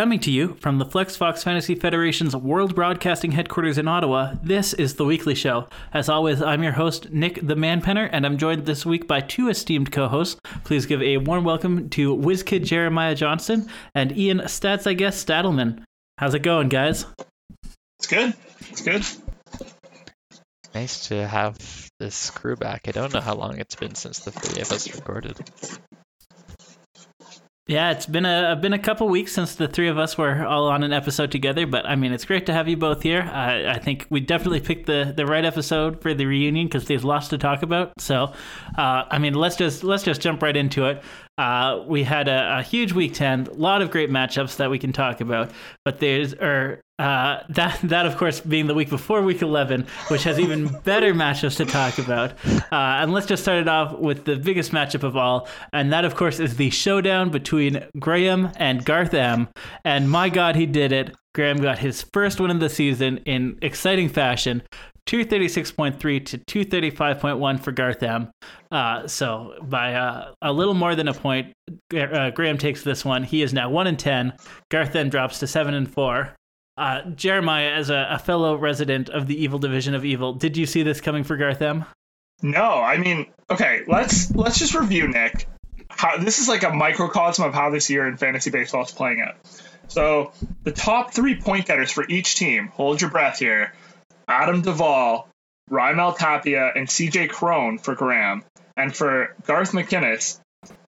Coming to you from the Flex Fox Fantasy Federation's World Broadcasting headquarters in Ottawa, this is The Weekly Show. As always, I'm your host, Nick the Manpenner, and I'm joined this week by two esteemed co hosts. Please give a warm welcome to WizKid Jeremiah Johnson and Ian Stats, I guess, Stadelman. How's it going, guys? It's good. It's good. Nice to have this crew back. I don't know how long it's been since the three of us recorded. Yeah, it's been a been a couple weeks since the three of us were all on an episode together, but I mean, it's great to have you both here. I, I think we definitely picked the, the right episode for the reunion because there's lots to talk about. So, uh, I mean, let's just let's just jump right into it. Uh, we had a, a, huge week 10, a lot of great matchups that we can talk about. But there's, or uh, that, that of course, being the week before week 11, which has even better matchups to talk about. Uh, and let's just start it off with the biggest matchup of all. And that, of course, is the showdown between Graham and Garth M. And my God, he did it. Graham got his first win of the season in exciting fashion. 236.3 to 235.1 for Garth M. Uh, so by uh, a little more than a point, uh, Graham takes this one. He is now 1 and 10. Garth then drops to 7 and 4. Uh, Jeremiah, as a, a, fellow resident of the evil division of evil, did you see this coming for Garth M? No, I mean, okay, let's let's just review Nick. How this is like a microcosm of how this year in fantasy baseball is playing out. So the top three point getters for each team, hold your breath here, Adam Duvall, Raimel Tapia, and CJ Cron for Graham. And for Garth McInnes,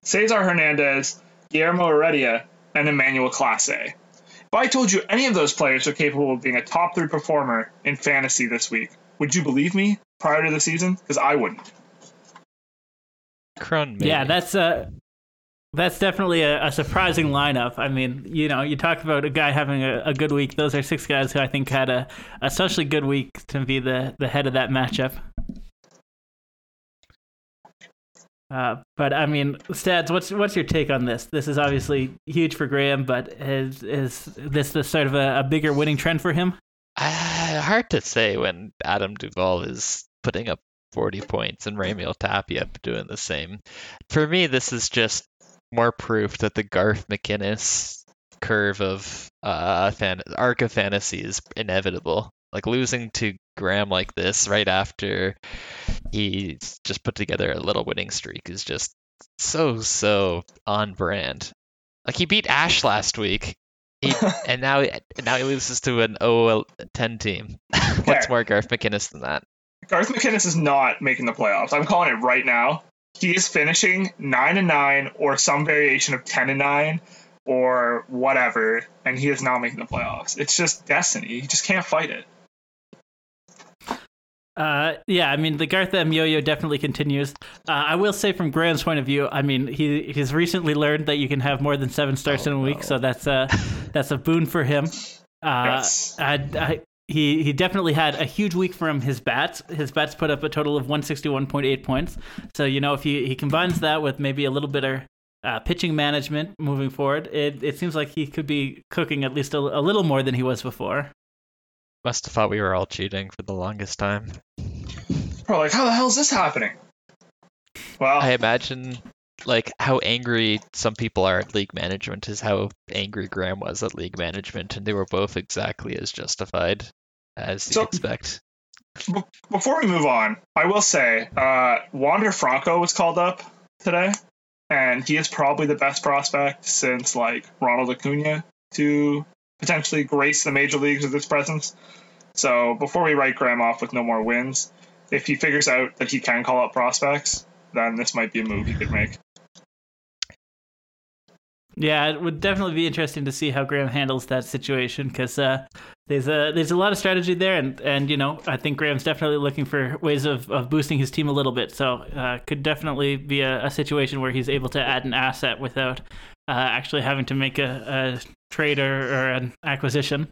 Cesar Hernandez, Guillermo Heredia, and Emmanuel Clase. If I told you any of those players are capable of being a top three performer in fantasy this week, would you believe me prior to the season? Because I wouldn't. Cron, maybe. Yeah, that's uh that's definitely a, a, surprising lineup. I mean, you know, you talk about a guy having a, a, good week. Those are six guys who I think had a especially good week to be the, the head of that matchup. Uh, but I mean, Stads, what's what's your take on this? This is obviously huge for Graham, but is is this the sort of a, a bigger winning trend for him? Uh, hard to say when Adam Duvall is putting up 40 points and Raimel Tapia doing the same. For me, this is just more proof that the Garth McInnes curve of uh fan- arc of fantasy is inevitable. Like losing to Graham like this right after he just put together a little winning streak is just so so on brand. Like he beat Ash last week, he, and now now he loses to an 0-10 team. What's more Garth McInnes than that? Garth McInnes is not making the playoffs. I'm calling it right now he is finishing nine and nine or some variation of ten and nine or whatever, and he is not making the playoffs. It's just destiny. He just can't fight it. Uh, yeah, I mean the Garth M yo-yo definitely continues. Uh, I will say from Graham's point of view, I mean he he's recently learned that you can have more than seven starts oh, in a week, no. so that's a that's a boon for him. Uh, yes. I, I, he he definitely had a huge week from his bats. His bats put up a total of 161.8 points. So you know if he he combines that with maybe a little bit of uh, pitching management moving forward, it it seems like he could be cooking at least a, a little more than he was before. Must have thought we were all cheating for the longest time. Bro, like how the hell is this happening? Well, I imagine like how angry some people are at league management is how angry Graham was at league management, and they were both exactly as justified as you so, expect. B- before we move on, I will say uh, Wander Franco was called up today, and he is probably the best prospect since like Ronald Acuna to potentially grace the major leagues with his presence. So before we write Graham off with no more wins, if he figures out that he can call up prospects, then this might be a move he could make. Yeah, it would definitely be interesting to see how Graham handles that situation because uh, there's a there's a lot of strategy there, and and you know I think Graham's definitely looking for ways of, of boosting his team a little bit. So uh, could definitely be a, a, situation where he's able to add an asset without uh, actually having to make a, a trade or, or an acquisition.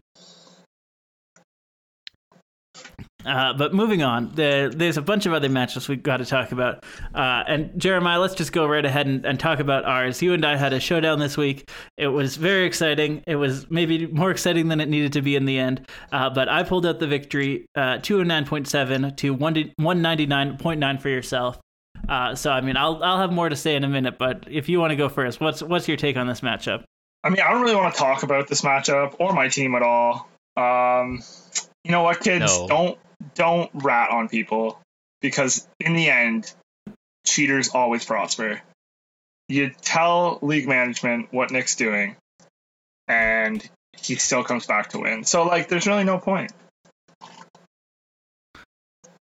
Uh, but moving on, the, there's a bunch of other matches we've got to talk about. Uh, and Jeremiah, let's just go right ahead and, and, talk about ours. You and I had a showdown this week. It was very exciting. It was maybe more exciting than it needed to be in the end. Uh, but I pulled out the victory, uh, 209.7 to 199.9 for yourself. Uh, so I mean, I'll I'll have more to say in a minute. But if you want to go first, what's what's your take on this matchup? I mean, I don't really want to talk about this matchup or my team at all. Um, you know what, kids? No. Don't don't rat on people because in the end, cheaters always prosper. You tell league management what Nick's doing, and he still comes back to win. So like, there's really no point.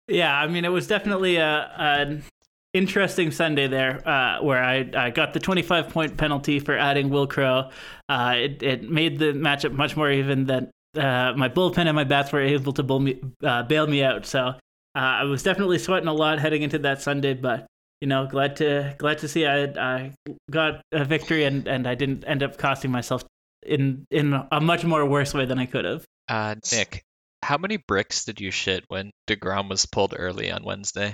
Yeah, I mean, it was definitely a, an interesting Sunday there, uh, where I, I got the 25 point penalty for adding Wil Crowe. Uh, it, it made the matchup much more even than uh, my bullpen and my bats were able to bull me, uh, bail me out. So uh, I was definitely sweating a lot heading into that Sunday, but you know, glad to glad to see I, I got a victory and, and I didn't end up costing myself in in a much more worse way than I could have. Uh, Nick, how many bricks did you shit when Degrom was pulled early on Wednesday?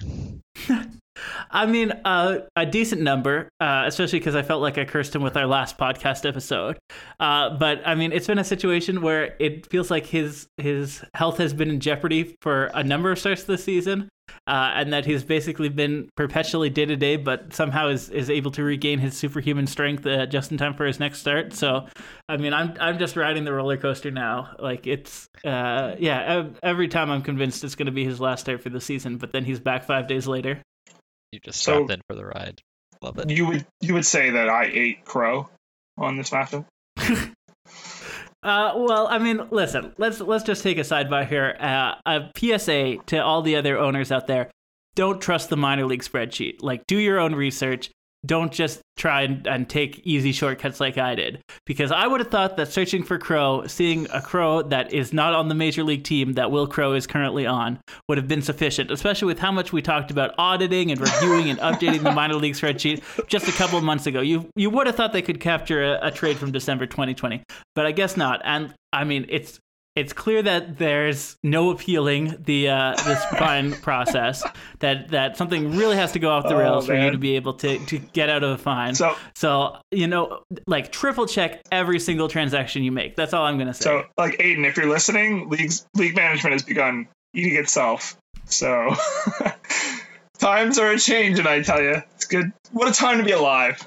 I mean, uh, a decent number, uh, especially because I felt like I cursed him with our last podcast episode. Uh, but I mean, it's been a situation where it feels like his his health has been in jeopardy for a number of starts this season, uh, and that he's basically been perpetually day to day, but somehow is, is able to regain his superhuman strength uh, just in time for his next start. So, I mean, I'm I'm just riding the roller coaster now. Like it's uh, yeah, every time I'm convinced it's going to be his last start for the season, but then he's back five days later. You just So- strapped in for the ride. Love it. You would you would say that I ate crow on this matchup? Uh, well, I mean, listen, let's let's just take a sidebar here. Uh, a PSA to all the other owners out there: don't trust the minor league spreadsheet. Like, do your own research. Don't just try and, and take easy shortcuts like I did. Because I would have thought that searching for Crowe, seeing a Crowe that is not on the major league team that Wil Crowe is currently on, would have been sufficient, especially with how much we talked about auditing and reviewing and updating the minor league spreadsheet just a couple of months ago. You you would have thought they could capture a, a trade from December 2020, but I guess not. And I mean, it's it's clear that there's no appealing the uh, this fine process. That that something really has to go off the Oh, rails for you to be able to to get out of a fine. So So you know, like triple check every single transaction you make. That's all I'm gonna say. So, like Aiden, if you're listening, leagues league management has begun eating itself. So, times are a changing. I tell you, it's good. What a time to be alive,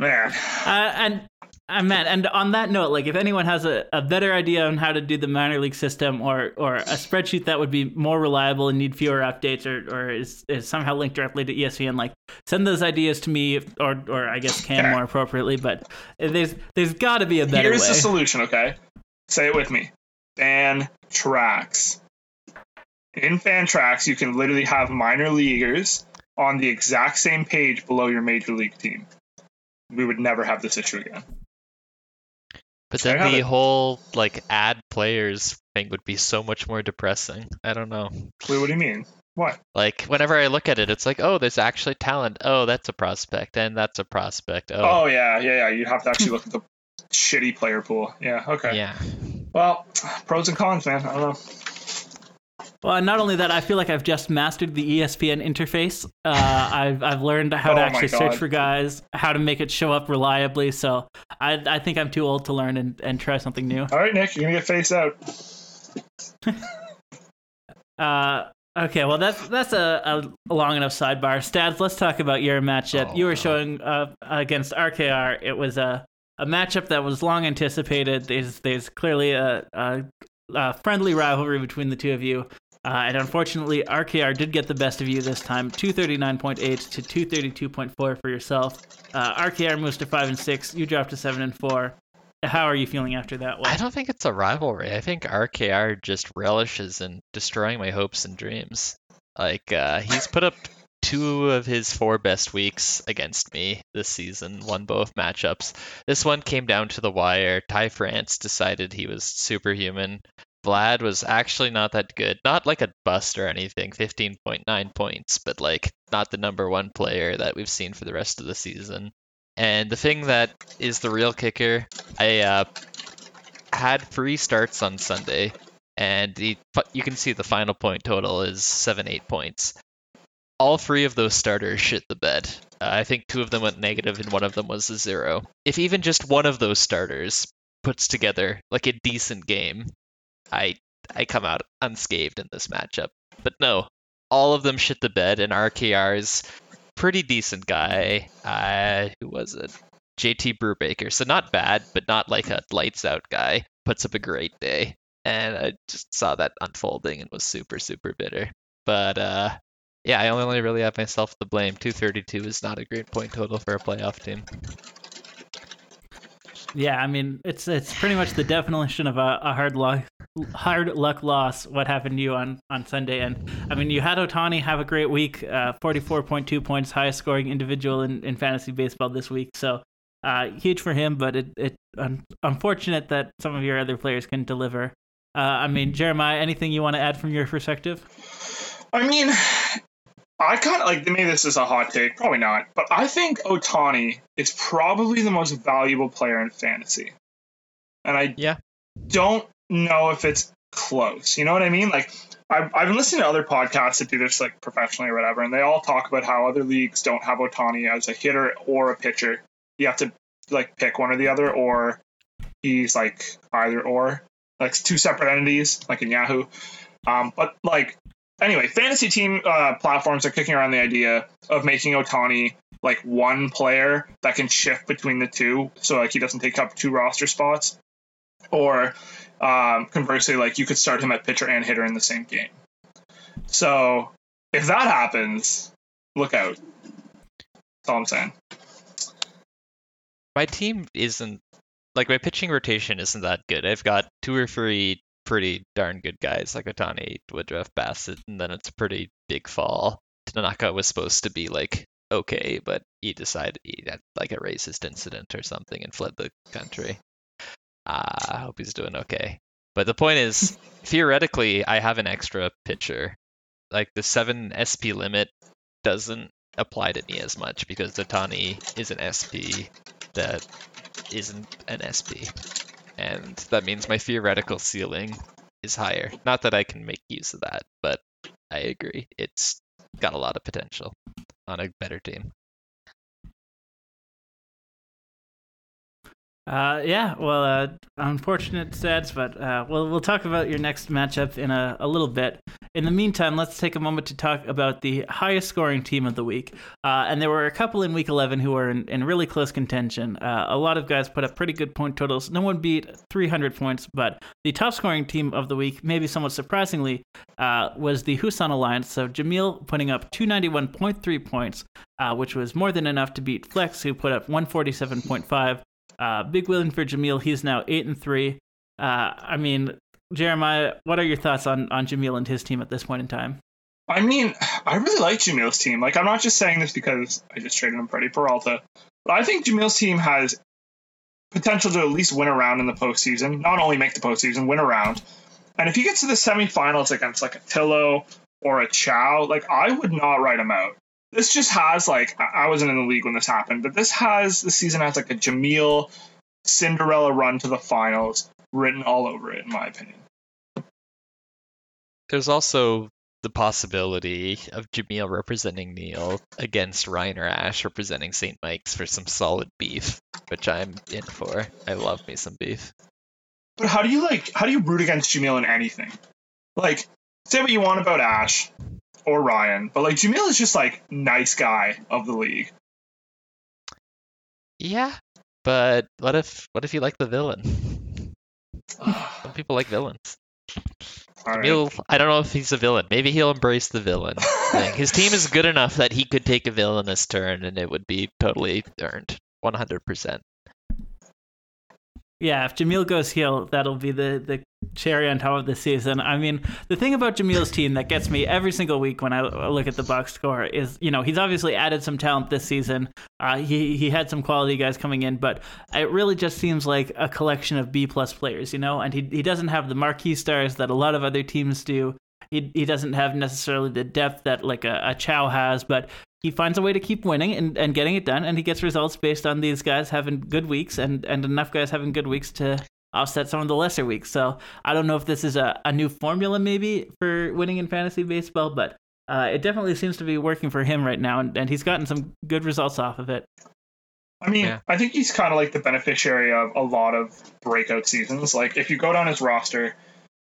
man. Uh, and uh, man, and on that note, like if anyone has a, a better idea on how to do the minor league system or or a spreadsheet that would be more reliable and need fewer updates or, or is, is somehow linked directly to ESPN, like send those ideas to me or or I guess can Yeah. more appropriately. But there's there's got to be a better way. Here's way. the solution. Okay, say it with me. Fan tracks. In Fantrax, you can literally have minor leaguers on the exact same page below your major league team. We would never have this issue again. But then the it. whole like add players thing would be so much more depressing. I don't know. Wait, what do you mean? What? Like whenever I look at it, it's like, oh, there's actually talent. Oh, that's a prospect, and that's a prospect. Oh, Oh yeah, yeah, yeah. You have to actually look at the shitty player pool. Yeah. Okay. yeah. Well, pros and cons, man. I don't know. Well, not only that, I feel like I've just mastered the ESPN interface. Uh, I've I've learned how to Oh actually search for guys, how to make it show up reliably. So I I think I'm too old to learn and, and try something new. All right, Nick, you're gonna get face out. Uh, okay, well that's that's a, a long enough sidebar. Stads, let's talk about your matchup. Oh, you were no. showing uh, against RKR. It was a a matchup that was long anticipated. There's there's clearly a, a, a friendly rivalry between the two of you. Uh, and unfortunately, RKR did get the best of you this time, 239.8 to 232.4 for yourself. Uh, RKR moves to 5 and 6. You dropped to 7 and 4. How are you feeling after that one? I don't think it's a rivalry. I think RKR just relishes in destroying my hopes and dreams. Like uh, he's put up two of his four best weeks against me this season, won both matchups. This one came down to the wire. Ty France decided he was superhuman. Vlad was actually not that good. Not like a bust or anything, 15.9 points, but like not the number one player that we've seen for the rest of the season. And the thing that is the real kicker, I uh, had three starts on Sunday, and the you can see the final point total is seven eight points. All three of those starters shit the bed. Uh, I think two of them went negative, and one of them was a zero. If even just one of those starters puts together like a decent game, I I come out unscathed in this matchup. But no, all of them shit the bed, and RKR's pretty decent guy. Uh, who was it? JT Brubaker. So not bad, but not like a lights out guy. Puts up a great day. And I just saw that unfolding and was super, super bitter. But uh, yeah, I only really have myself to blame. 232 is not a great point total for a playoff team. Yeah, I mean it's it's pretty much the definition of a, a hard luck hard luck loss. What happened to you on on Sunday? And I mean you had Ohtani have a great week, uh, forty four point two points, highest scoring individual in, in fantasy baseball this week. So uh, huge for him, but it it un- unfortunate that some of your other players can deliver. Uh, I mean Jeremiah, anything you want to add from your perspective? I mean, I kind of like maybe this is a hot take, probably not, but I think Ohtani is probably the most valuable player in fantasy, and I yeah don't know if it's close. You know what I mean? Like I've I've been listening to other podcasts that do this like professionally or whatever, and they all talk about how other leagues don't have Ohtani as a hitter or a pitcher. You have to like pick one or the other, or he's like either or, like two separate entities, like in Yahoo. Um, but like anyway, fantasy team uh, platforms are kicking around the idea of making Ohtani like one player that can shift between the two, so like he doesn't take up two roster spots, or um, conversely, like you could start him at pitcher and hitter in the same game. So if that happens, look out. That's all I'm saying. My team isn't like my pitching rotation isn't that good. I've got two or three pretty darn good guys like Ohtani, Woodruff, Bassitt, and then it's a pretty big fall. Tanaka was supposed to be like okay, but he decided he had like a racist incident or something and fled the country. Uh, I hope he's doing okay. But the point is, theoretically, I have an extra pitcher. Like the seven SP limit doesn't apply to me as much because Ohtani is an SP that isn't an SP and that means my theoretical ceiling is higher. Not that I can make use of that, but I agree. It's got a lot of potential on a better team. Uh, yeah, well, uh, unfortunate stats, but uh, we'll we'll talk about your next matchup in a, a little bit. In the meantime, let's take a moment to talk about the highest scoring team of the week. Uh, and there were a couple in week 11 who were in, in really close contention. Uh, a lot of guys put up pretty good point totals. No one beat 300 points, but the top scoring team of the week, maybe somewhat surprisingly, uh, was the Husan Alliance. So Jamil putting up 291.3 points, which was more than enough to beat Flex, who put up 147.5. Uh, big win for Jamil. He's now eight and three. Uh, I mean, Jeremiah, what are your thoughts on on Jamil and his team at this point in time? I mean, I really like Jamil's team. Like, I'm not just saying this because I just traded him Freddie Peralta, but I think Jamil's team has potential to at least win around in the postseason. Not only make the postseason, win around. And if he gets to the semifinals against like a Tillo or a Chow, like I would not write him out this just has like I wasn't in the league when this happened, but this has the season has like a Jamil Cinderella run to the finals written all over it, in my opinion. There's also the possibility of Jamil representing Neil against Ryan or Ash representing St. Mike's for some solid beef, which I'm in for. I love me some beef. But how do you like how do you root against Jamil in anything? Like, say what you want about Ash or Ryan, but like Jamil is just like nice guy of the league. Yeah, but what if what if you like the villain? Some people like villains. Jamil, right. I don't know if he's a villain. Maybe he'll embrace the villain. Thing. His team is good enough that he could take a villainous turn and it would be totally earned, one hundred percent. Yeah, if Jamil goes heel, that'll be the, the cherry on top of the season. I mean, the thing about Jamil's team that gets me every single week when I look at the box score is, you know, he's obviously added some talent this season. Uh, he he had some quality guys coming in, but it really just seems like a collection of B plus players, you know. And he he doesn't have the marquee stars that a lot of other teams do. He, he doesn't have necessarily the depth that like a, a Chow has, but he finds a way to keep winning and, and getting it done, and he gets results based on these guys having good weeks and, and enough guys having good weeks to offset some of the lesser weeks. So I don't know if this is a, a new formula maybe for winning in fantasy baseball, but uh, it definitely seems to be working for him right now, and, and he's gotten some good results off of it. I mean, yeah. I think he's kind of like the beneficiary of a lot of breakout seasons. Like, if you go down his roster,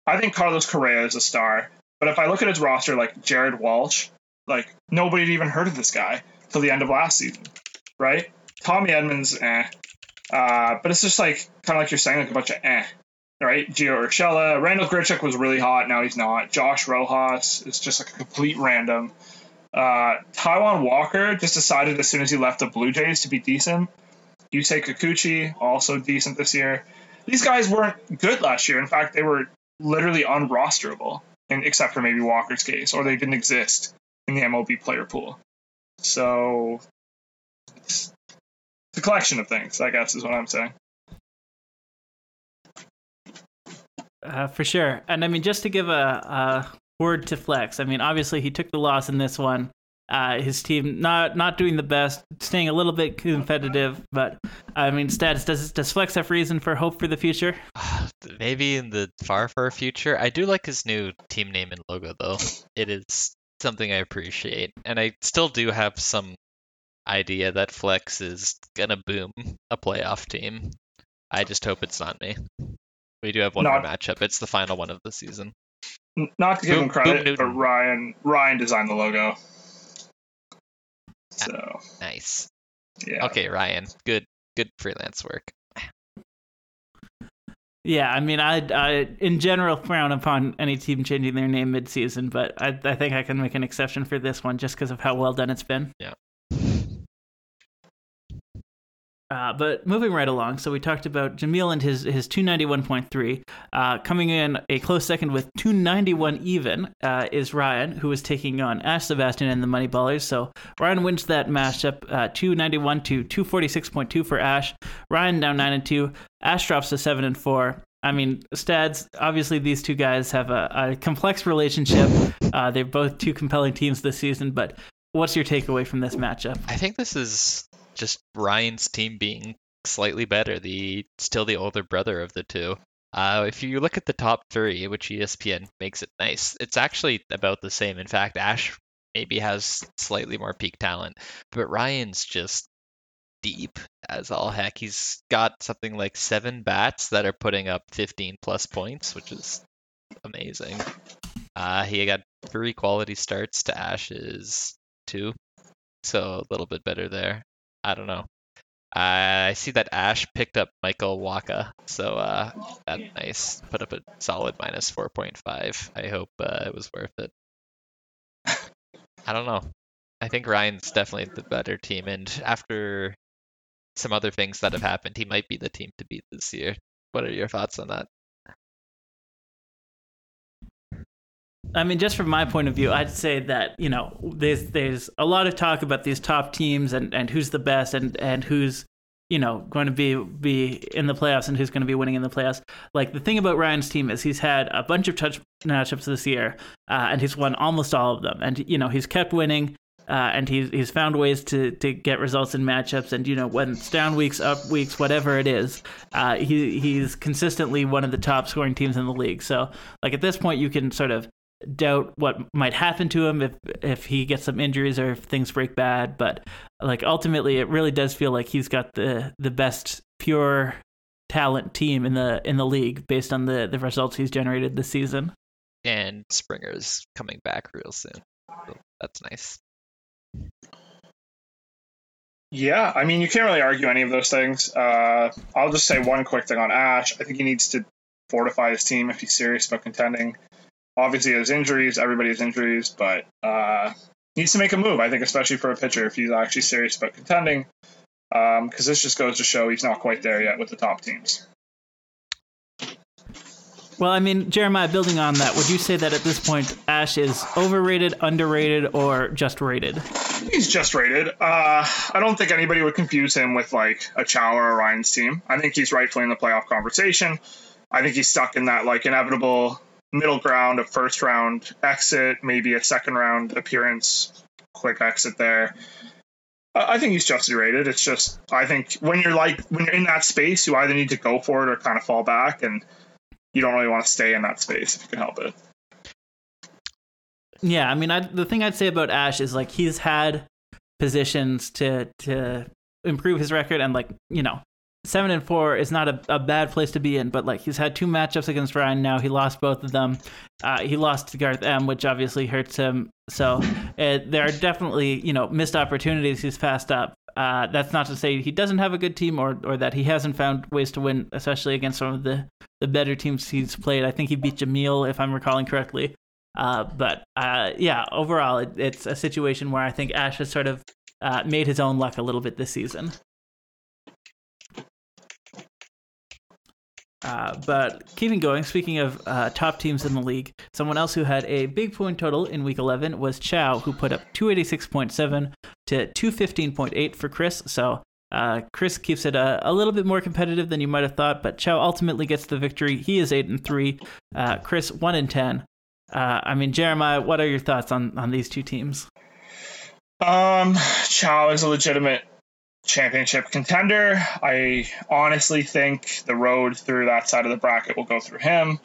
I think Carlos Correa is a star. But if I look at his roster, like Jared Walsh, like nobody had even heard of this guy till the end of last season, right? Tommy Edmonds, eh. Uh, but it's just like kind of like you're saying, like a bunch of eh, right? Gio Urshela, Randall Grichuk was really hot. Now he's not. Josh Rojas is just like a complete random. Uh, Taijuan Walker just decided as soon as he left the Blue Jays to be decent. Yusei Kikuchi also decent this year. These guys weren't good last year. In fact, they were literally unrosterable, except for maybe Walker's case, or they didn't exist in the MLB player pool. So it's a collection of things, I guess, is what I'm saying. Uh, for sure. And I mean, just to give a, a, word to Flex, I mean, obviously he took the loss in this one. Uh, his team not not doing the best, staying a little bit competitive, but I mean, stats does does Flex have reason for hope for the future? Maybe in the far far future. I do like his new team name and logo though. It is something I appreciate, and I still do have some idea that Flex is gonna boom a playoff team. I just hope it's not me. We do have one not, more matchup. It's the final one of the season. Not to give boom, him credit, but Ryan Ryan designed the logo. So nice. Yeah. Okay, Ryan. Good good freelance work. Yeah, I mean, I, I in general frown upon any team changing their name mid-season, but I, I think I can make an exception for this one just because of how well done it's been. Yeah. Uh, but moving right along, so we talked about Jamil and his his 291.3. Uh, coming in a close second with 291 even uh, is Ryan, who is taking on Ash Sebastian and the Money Ballers. So Ryan wins that matchup, uh, 291 to 246.2 for Ash. Ryan down nine and two. Ash drops to seven and four. I mean, Stads, obviously these two guys have a, a complex relationship. Uh, they're both two compelling teams this season, but what's your takeaway from this matchup? I think this is just Ryan's team being slightly better, the still the older brother of the two. Uh, if you look at the top three, which ESPN makes it nice, it's actually about the same. In fact, Ash maybe has slightly more peak talent, but Ryan's just deep as all heck. He's got something like seven bats that are putting up 15 plus points, which is amazing. Uh, he got three quality starts to Ash's two, so a little bit better there. I don't know. I see that Ash picked up Michael Wacha, so uh, that's nice. Put up a solid minus 4.5. I hope uh, it was worth it. I don't know. I think Ryan's definitely the better team, and after some other things that have happened, he might be the team to beat this year. What are your thoughts on that? I mean, just from my point of view, I'd say that you know there's there's a lot of talk about these top teams and, and who's the best and, and who's you know going to be be in the playoffs and who's going to be winning in the playoffs. Like the thing about Ryan's team is he's had a bunch of touch matchups this year, uh, and he's won almost all of them. And you know he's kept winning. Uh, and he's he's found ways to, to get results in matchups, and you know when it's down weeks, up weeks, whatever it is, uh, he he's consistently one of the top scoring teams in the league. So like at this point, you can sort of doubt what might happen to him if if he gets some injuries or if things break bad. But like ultimately, it really does feel like he's got the the best pure talent team in the in the league based on the the results he's generated this season. And Springer's coming back real soon. So that's nice. Yeah, I mean, you can't really argue any of those things. Uh, I'll just say one quick thing on Ash. I think he needs to fortify his team if he's serious about contending obviously has injuries. Everybody has injuries, but uh, needs to make a move. I think, especially for a pitcher, if he's actually serious about contending, because um, this just goes to show he's not quite there yet with the top teams. Well, I mean, Jeremiah, building on that, would you say that at this point Ash is overrated, underrated, or just rated? He's just rated. Uh, I don't think anybody would confuse him with like a Chow or a Ryan's team. I think he's rightfully in the playoff conversation. I think he's stuck in that like inevitable middle ground, a first round exit, maybe a second round appearance, quick exit there. I think he's justly rated. It's just I think when you're like when you're in that space, you either need to go for it or kind of fall back, and you don't really want to stay in that space if you can help it. Yeah, I mean, I, the thing I'd say about Ash is like he's had positions to to improve his record, and like you know seven and four is not a, a bad place to be in, but like he's had two matchups against Ryan now. He lost both of them. Uh, he lost to Garth M, which obviously hurts him. So it, there are definitely you know missed opportunities he's passed up. Uh, that's not to say he doesn't have a good team or or that he hasn't found ways to win, especially against some of the the better teams he's played. I think he beat Jamil, if I'm recalling correctly. Uh, but uh, yeah, overall, it, it's a situation where I think Ash has sort of uh, made his own luck a little bit this season. Uh, but keeping going, speaking of uh, top teams in the league, someone else who had a big point total in week 11 was Chow, who put up 286.7 to 215.8 for Chris. So uh, Chris keeps it a, a, little bit more competitive than you might have thought, but Chow ultimately gets the victory. He is 8 and 3, uh, Chris 1 and 10. Uh, I mean, Jeremiah, what are your thoughts on, on these two teams? Um, Chow is a legitimate championship contender. I honestly think the road through that side of the bracket will go through him.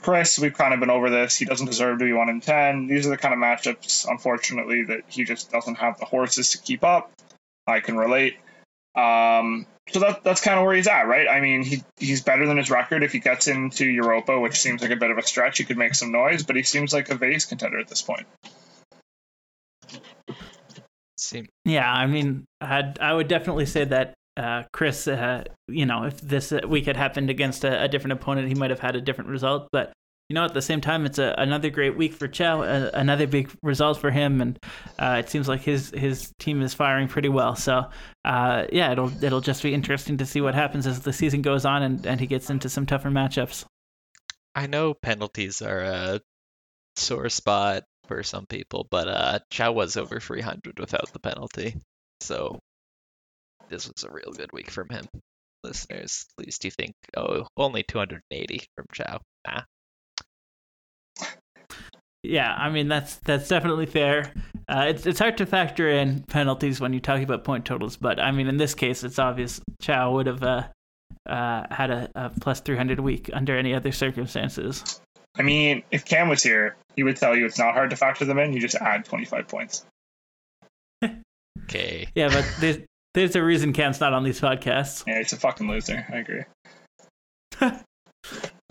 Chris, we've kind of been over this. He doesn't deserve to be one in ten. These are the kind of matchups, unfortunately, that he just doesn't have the horses to keep up. I can relate. Um, so that that's kind of where he's at, right? I mean, he he's better than his record. If he gets into Europa, which seems like a bit of a stretch, he could make some noise, but he seems like a vase contender at this point. Seem- yeah, I mean, I'd, I would definitely say that uh, Chris, uh, you know, if this uh, week had happened against a, a, different opponent, he might have had a different result. But you know, at the same time, it's a, another great week for Chow, another big result for him, and uh, it seems like his his team is firing pretty well. So, uh, yeah, it'll it'll just be interesting to see what happens as the season goes on and, and he gets into some tougher matchups. I know penalties are a sore spot for some people, but uh, Chow was over 300 without the penalty, so this was a real good week from him. Listeners, at least you think, oh, only 280 from Chow. Nah. Yeah, I mean that's that's definitely fair. Uh, it's it's hard to factor in penalties when you talk about point totals, but I mean in this case it's obvious Chow would have uh, uh, had a, a plus 300 week under any other circumstances. I mean, if Cam was here, he would tell you it's not hard to factor them in. You just add 25 points. okay. Yeah, but there's, there's a reason Cam's not on these podcasts. Yeah, he's a fucking loser. I agree.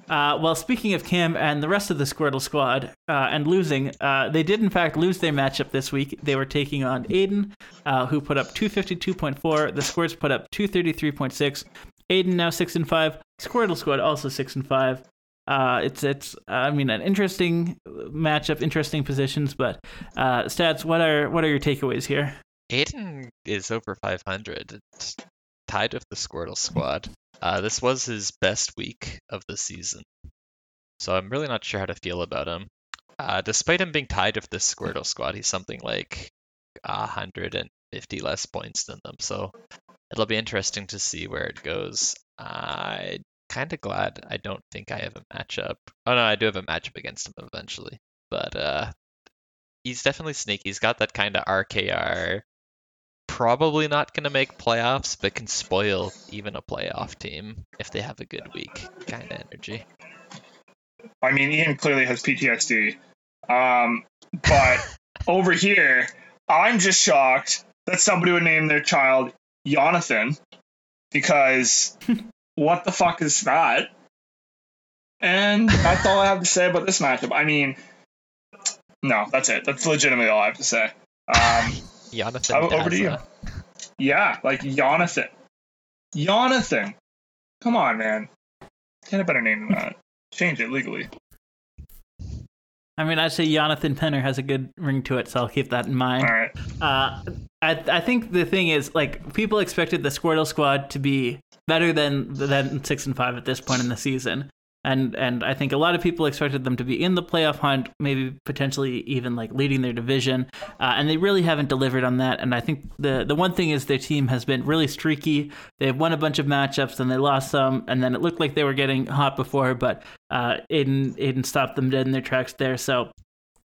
Uh, well, speaking of Cam and the rest of the Squirtle squad uh, and losing, uh, they did in fact lose their matchup this week. They were taking on Aiden, uh, who put up 252.4. The Squirts put up 233.6. Aiden now six and five. Squirtle squad also six and five. Uh, it's it's I mean an interesting matchup, interesting positions, but uh, stats. What are what are your takeaways here? Aiden is over 500. It's tied with the Squirtle squad. Uh, this was his best week of the season, so I'm really not sure how to feel about him. Uh, despite him being tied with the Squirtle squad, he's something like 150 less points than them. So it'll be interesting to see where it goes. I kind of glad I don't think I have a matchup. Oh no, I do have a matchup against him eventually, but uh, he's definitely sneaky. He's got that kind of RKR. Probably not going to make playoffs, but can spoil even a playoff team if they have a good week kind of energy. I mean, Ian clearly has PTSD. Um, but over here, I'm just shocked that somebody would name their child Jonathan because what the fuck is that? And that's all I have to say about this matchup. I mean, no, that's it. That's legitimately all I have to say. Um, Jonathan. Over to you. Yeah, like Jonathan. Jonathan. Come on, man. Get a better name than that. Change it legally. I mean, I'd say Jonathan Penner has a good ring to it, so I'll keep that in mind. All right. Uh, I I think the thing is, like, people expected the Squirtle Squad to be better than than six and five at this point in the season, and and I think a lot of people expected them to be in the playoff hunt, maybe potentially even like leading their division, uh, and they really haven't delivered on that. And I think the the one thing is their team has been really streaky. They've won a bunch of matchups and they lost some, and then it looked like they were getting hot before, but uh, Aiden Aiden stopped them dead in their tracks there. So.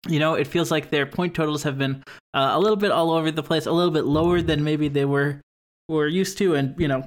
You know, it feels like their point totals have been uh, a little bit all over the place, a little bit lower than maybe they were were used to, and you know,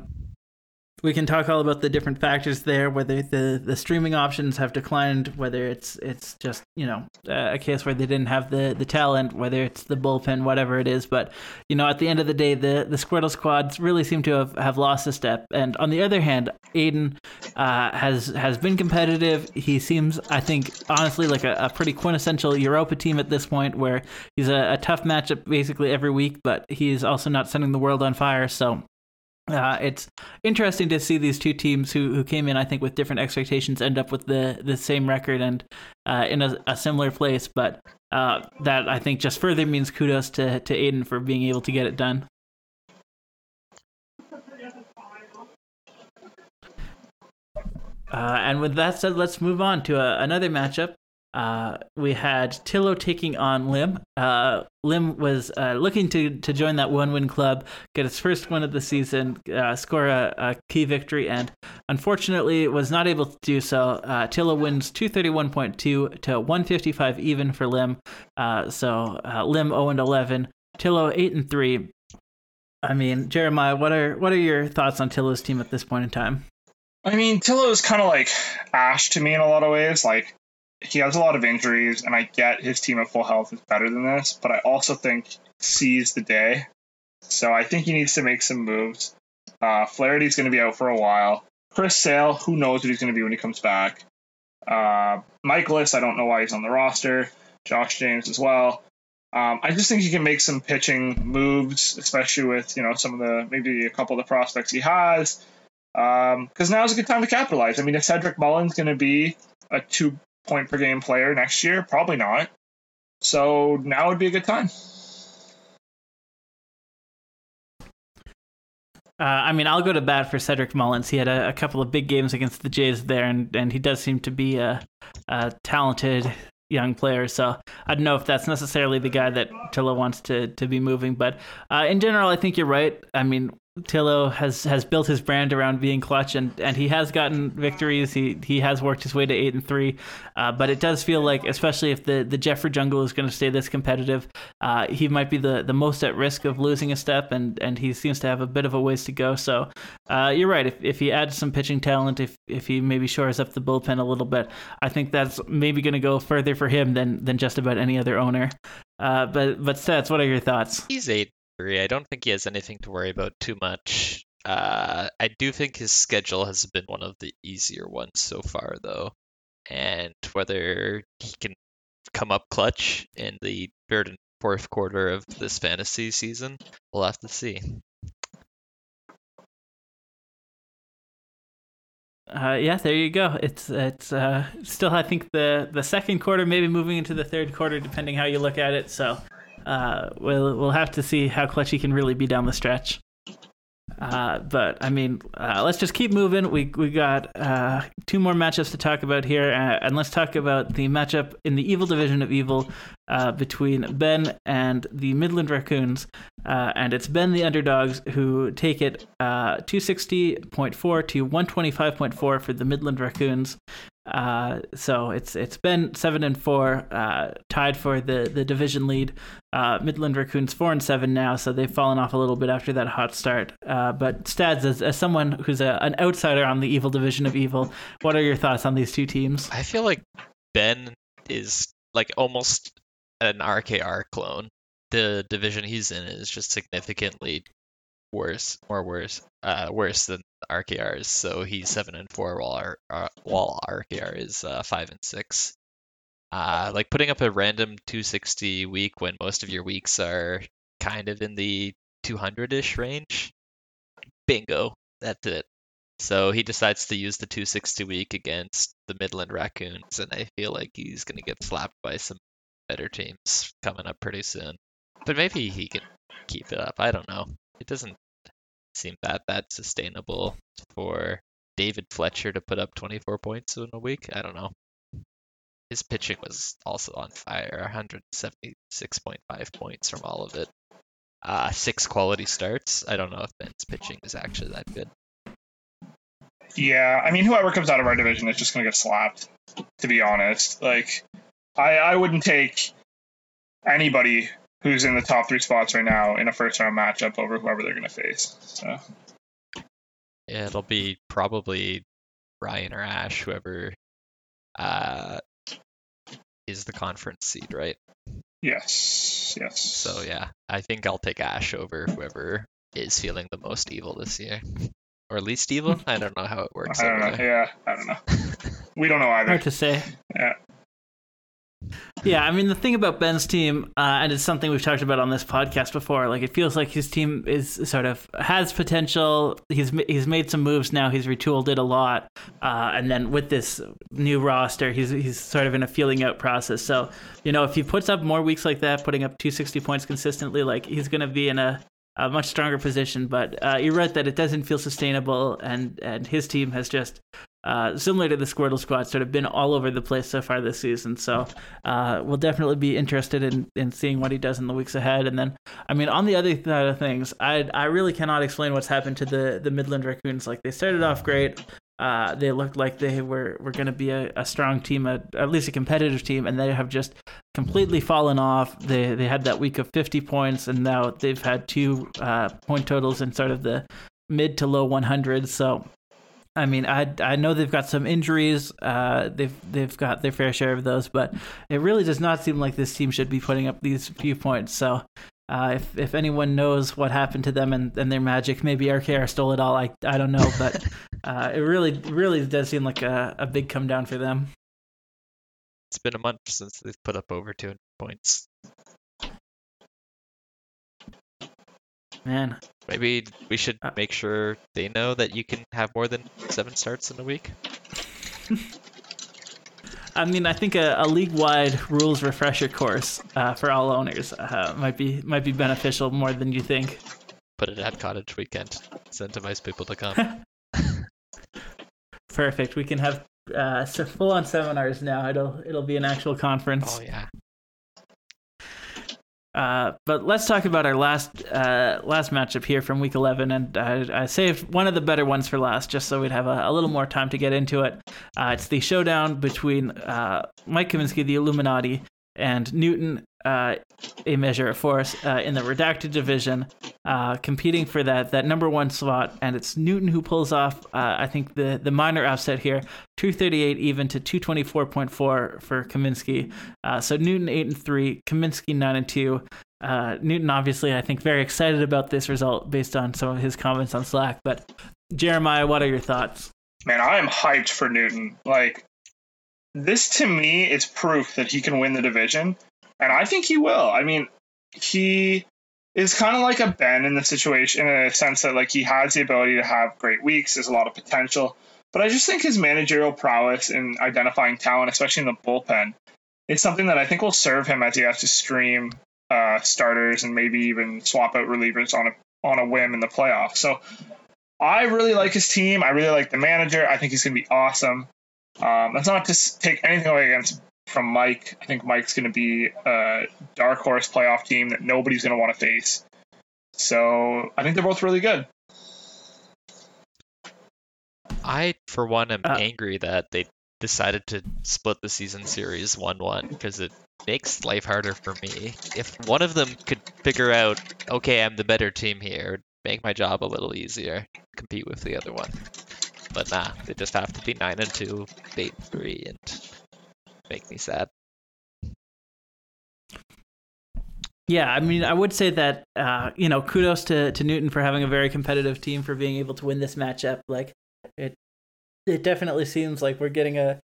we can talk all about the different factors there, whether the, the streaming options have declined, whether it's it's just you know a case where they didn't have the, the talent, whether it's the bullpen, whatever it is. But you know, at the end of the day, the the Squirtle squads really seem to have, have lost a step. And on the other hand, Aiden uh, has has been competitive. He seems, I think, honestly, like a, a pretty quintessential Europa team at this point, where he's a, a tough matchup basically every week, but he's also not setting the world on fire. So uh, it's interesting to see these two teams who, who came in, I think, with different expectations end up with the, the same record and uh, in a, a, similar place. But uh, that, I think, just further means kudos to, to Aiden for being able to get it done. Uh, and with that said, let's move on to a, uh, another matchup uh, we had Tillo taking on Lim. Uh, Lim was uh, looking to, to join that one win club, get his first win of the season, uh, score a, a, key victory, and unfortunately was not able to do so. Uh, Tillo wins 231.2 to 155 even for Lim. Uh, so Lim 0 and 11, Tillo 8 and 3. I mean, Jeremiah, what are what are your thoughts on Tillo's team at this point in time? I mean, Tillo is kind of like Ash to me in a lot of ways. Like he has a lot of injuries, and I get his team at full health is better than this, but I also think sees the day. So I think he needs to make some moves. Uh, Flaherty's going to be out for a while. Chris Sale, who knows what he's going to be when he comes back. Uh, Mikolas, I don't know why he's on the roster. Josh James as well. Um, I just think he can make some pitching moves, especially with you know some of the maybe a couple of the prospects he has. Because um, now is a good time to capitalize. I mean, if Cedric Mullins going to be a two point per game player next year? Probably not. So now would be a good time. Uh, I mean, I'll go to bat for Cedric Mullins. He had a, a, couple of big games against the Jays there, and, and he does seem to be a, a talented young player. So I don't know if that's necessarily the guy that Tillo wants to to be moving, but uh, in general, I think you're right. I mean, Tillo has has built his brand around being clutch, and, and he has gotten victories. He he has worked his way to eight and three, uh, but it does feel like, especially if the the Jeffrey Jungle is going to stay this competitive, uh, he might be the, the most at risk of losing a step, and, and he seems to have a bit of a ways to go. So uh, you're right. If if he adds some pitching talent, if if he maybe shores up the bullpen a little bit, I think that's maybe going to go further for him than than just about any other owner. Uh, but but Stats, what are your thoughts? He's I don't think he has anything to worry about too much. Uh, I do think his schedule has been one of the easier ones so far, though. And whether he can come up clutch in the third and fourth quarter of this fantasy season, we'll have to see. Uh, yeah, there you go. It's it's uh, still I think the the second quarter, maybe moving into the third quarter, depending how you look at it. So uh, we'll we'll have to see how clutch he can really be down the stretch. Uh, but I mean, uh, let's just keep moving. We we got uh, two more matchups to talk about here, uh, and let's talk about the matchup in the Evil division of Evil uh, between Ben and the Midland Raccoons. Uh, and it's Ben the underdogs who take it 260.4 to 125.4 for the Midland Raccoons. Uh, so it's it's been seven and four, uh, tied for the, the division lead. Uh, Midland Raccoons four and seven now, so they've fallen off a little bit after that hot start. Uh, but Stads, as, as someone who's a, an outsider on the evil division of evil, what are your thoughts on these two teams? I feel like Ben is like almost an RKR clone. The division he's in is just significantly worse, more worse, uh, worse than RKR's. So he's seven and four, while our, uh, while RKR is uh, five and six. Uh, like putting up a random 260 week when most of your weeks are kind of in the 200-ish range. Bingo, that's it. So he decides to use the 260 week against the Midland Raccoons, and I feel like he's gonna get slapped by some better teams coming up pretty soon. But maybe he can keep it up. I don't know. It doesn't seem that that sustainable for David Fletcher to put up 24 points in a week. I don't know. His pitching was also on fire, 176.5 points from all of it. Uh, six quality starts. I don't know if Ben's pitching is actually that good. Yeah, I mean, whoever comes out of our division is just going to get slapped. To be honest, like, I I wouldn't take anybody who's in the top three spots right now in a first round matchup over whoever they're going to face. So. Yeah, Yeah, it'll be probably Ryan or Ash, whoever uh, is the conference seed, right? Yes, yes. So yeah, I think I'll take Ash over whoever is feeling the most evil this year, or least evil. I don't know how it works. I don't know. there. Yeah, I don't know. We don't know either. Hard to say. Yeah. Yeah, I mean the thing about Ben's team, uh, and it's something we've talked about on this podcast before. Like it feels like his team is sort of has potential. He's he's made some moves now. He's retooled it a lot, uh, and then with this new roster, he's he's sort of in a feeling out process. So you know, if he puts up more weeks like that, putting up 260 points consistently, like he's going to be in a a much stronger position. But uh, you're right that it doesn't feel sustainable, and and his team has just uh, similar to the Squirtle squad, sort of been all over the place so far this season. So uh, we'll definitely be interested in, in seeing what he does in the weeks ahead. And then, I mean, on the other side of things, I I really cannot explain what's happened to the the Midland Raccoons. Like they started off great. Uh, they looked like they were, were going to be a, a strong team, a, at least a competitive team, and they have just completely fallen off. They they had that week of 50 points, and now they've had two uh, point totals in sort of the mid to low 100s. So I mean, I I know they've got some injuries. Uh, they've they've got their fair share of those, but it really does not seem like this team should be putting up these few points. So, uh, if if anyone knows what happened to them and, and their magic, maybe RKR stole it all. I I don't know, but uh, it really really does seem like a, a big come down for them. It's been a month since they've put up over 200 points. Man, Maybe we should Uh, make sure they know that you can have more than seven starts in a week. I mean, I think a, a league wide rules refresher course uh, for all owners uh, might be might be beneficial more than you think. Put it at Cottage Weekend. Incentivize people to come. Perfect. We can have uh, full on seminars now. It'll it'll be an actual conference. oh yeah. Uh, but let's talk about our last uh, last matchup here from week 11, and I, I saved one of the better ones for last, just so we'd have a, a little more time to get into it. Uh, it's the showdown between uh, Mike Kaminsky, the Illuminati, and Newton, uh, a measure of force, uh, in the redacted division, uh, competing for that that number one slot. And it's Newton who pulls off, uh, I think, the the minor upset here, 238 even to 224.4 for Kaminsky. Uh, so Newton eight and three, Kaminsky nine and two. Uh, Newton obviously, I think, very excited about this result based on some of his comments on Slack. But Jeremiah, what are your thoughts? Man, I am hyped for Newton. Like, this to me is proof that he can win the division, and I think he will. I mean, he is kind of like a Ben in the situation in a sense that like he has the ability to have great weeks. There's a lot of potential, but I just think his managerial prowess in identifying talent, especially in the bullpen, is something that I think will serve him as he has to stream uh, starters and maybe even swap out relievers on a on a whim in the playoffs. So I really like his team. I really like the manager. I think he's going to be awesome. Um, that's not to take anything away against from Mike. I think Mike's going to be a dark horse playoff team that nobody's going to want to face. So I think they're both really good. I, for one, am Uh, angry that they decided to split the season series 1 1 because it makes life harder for me. If one of them could figure out, okay, I'm the better team here, make my job a little easier, compete with the other one. But nah, they just have to be 9 and 2, 8 and 3, and make me sad. Yeah, I mean, I would say that uh, you know, kudos to, to Newton for having a very competitive team for being able to win this matchup. Like it, it definitely seems like we're getting a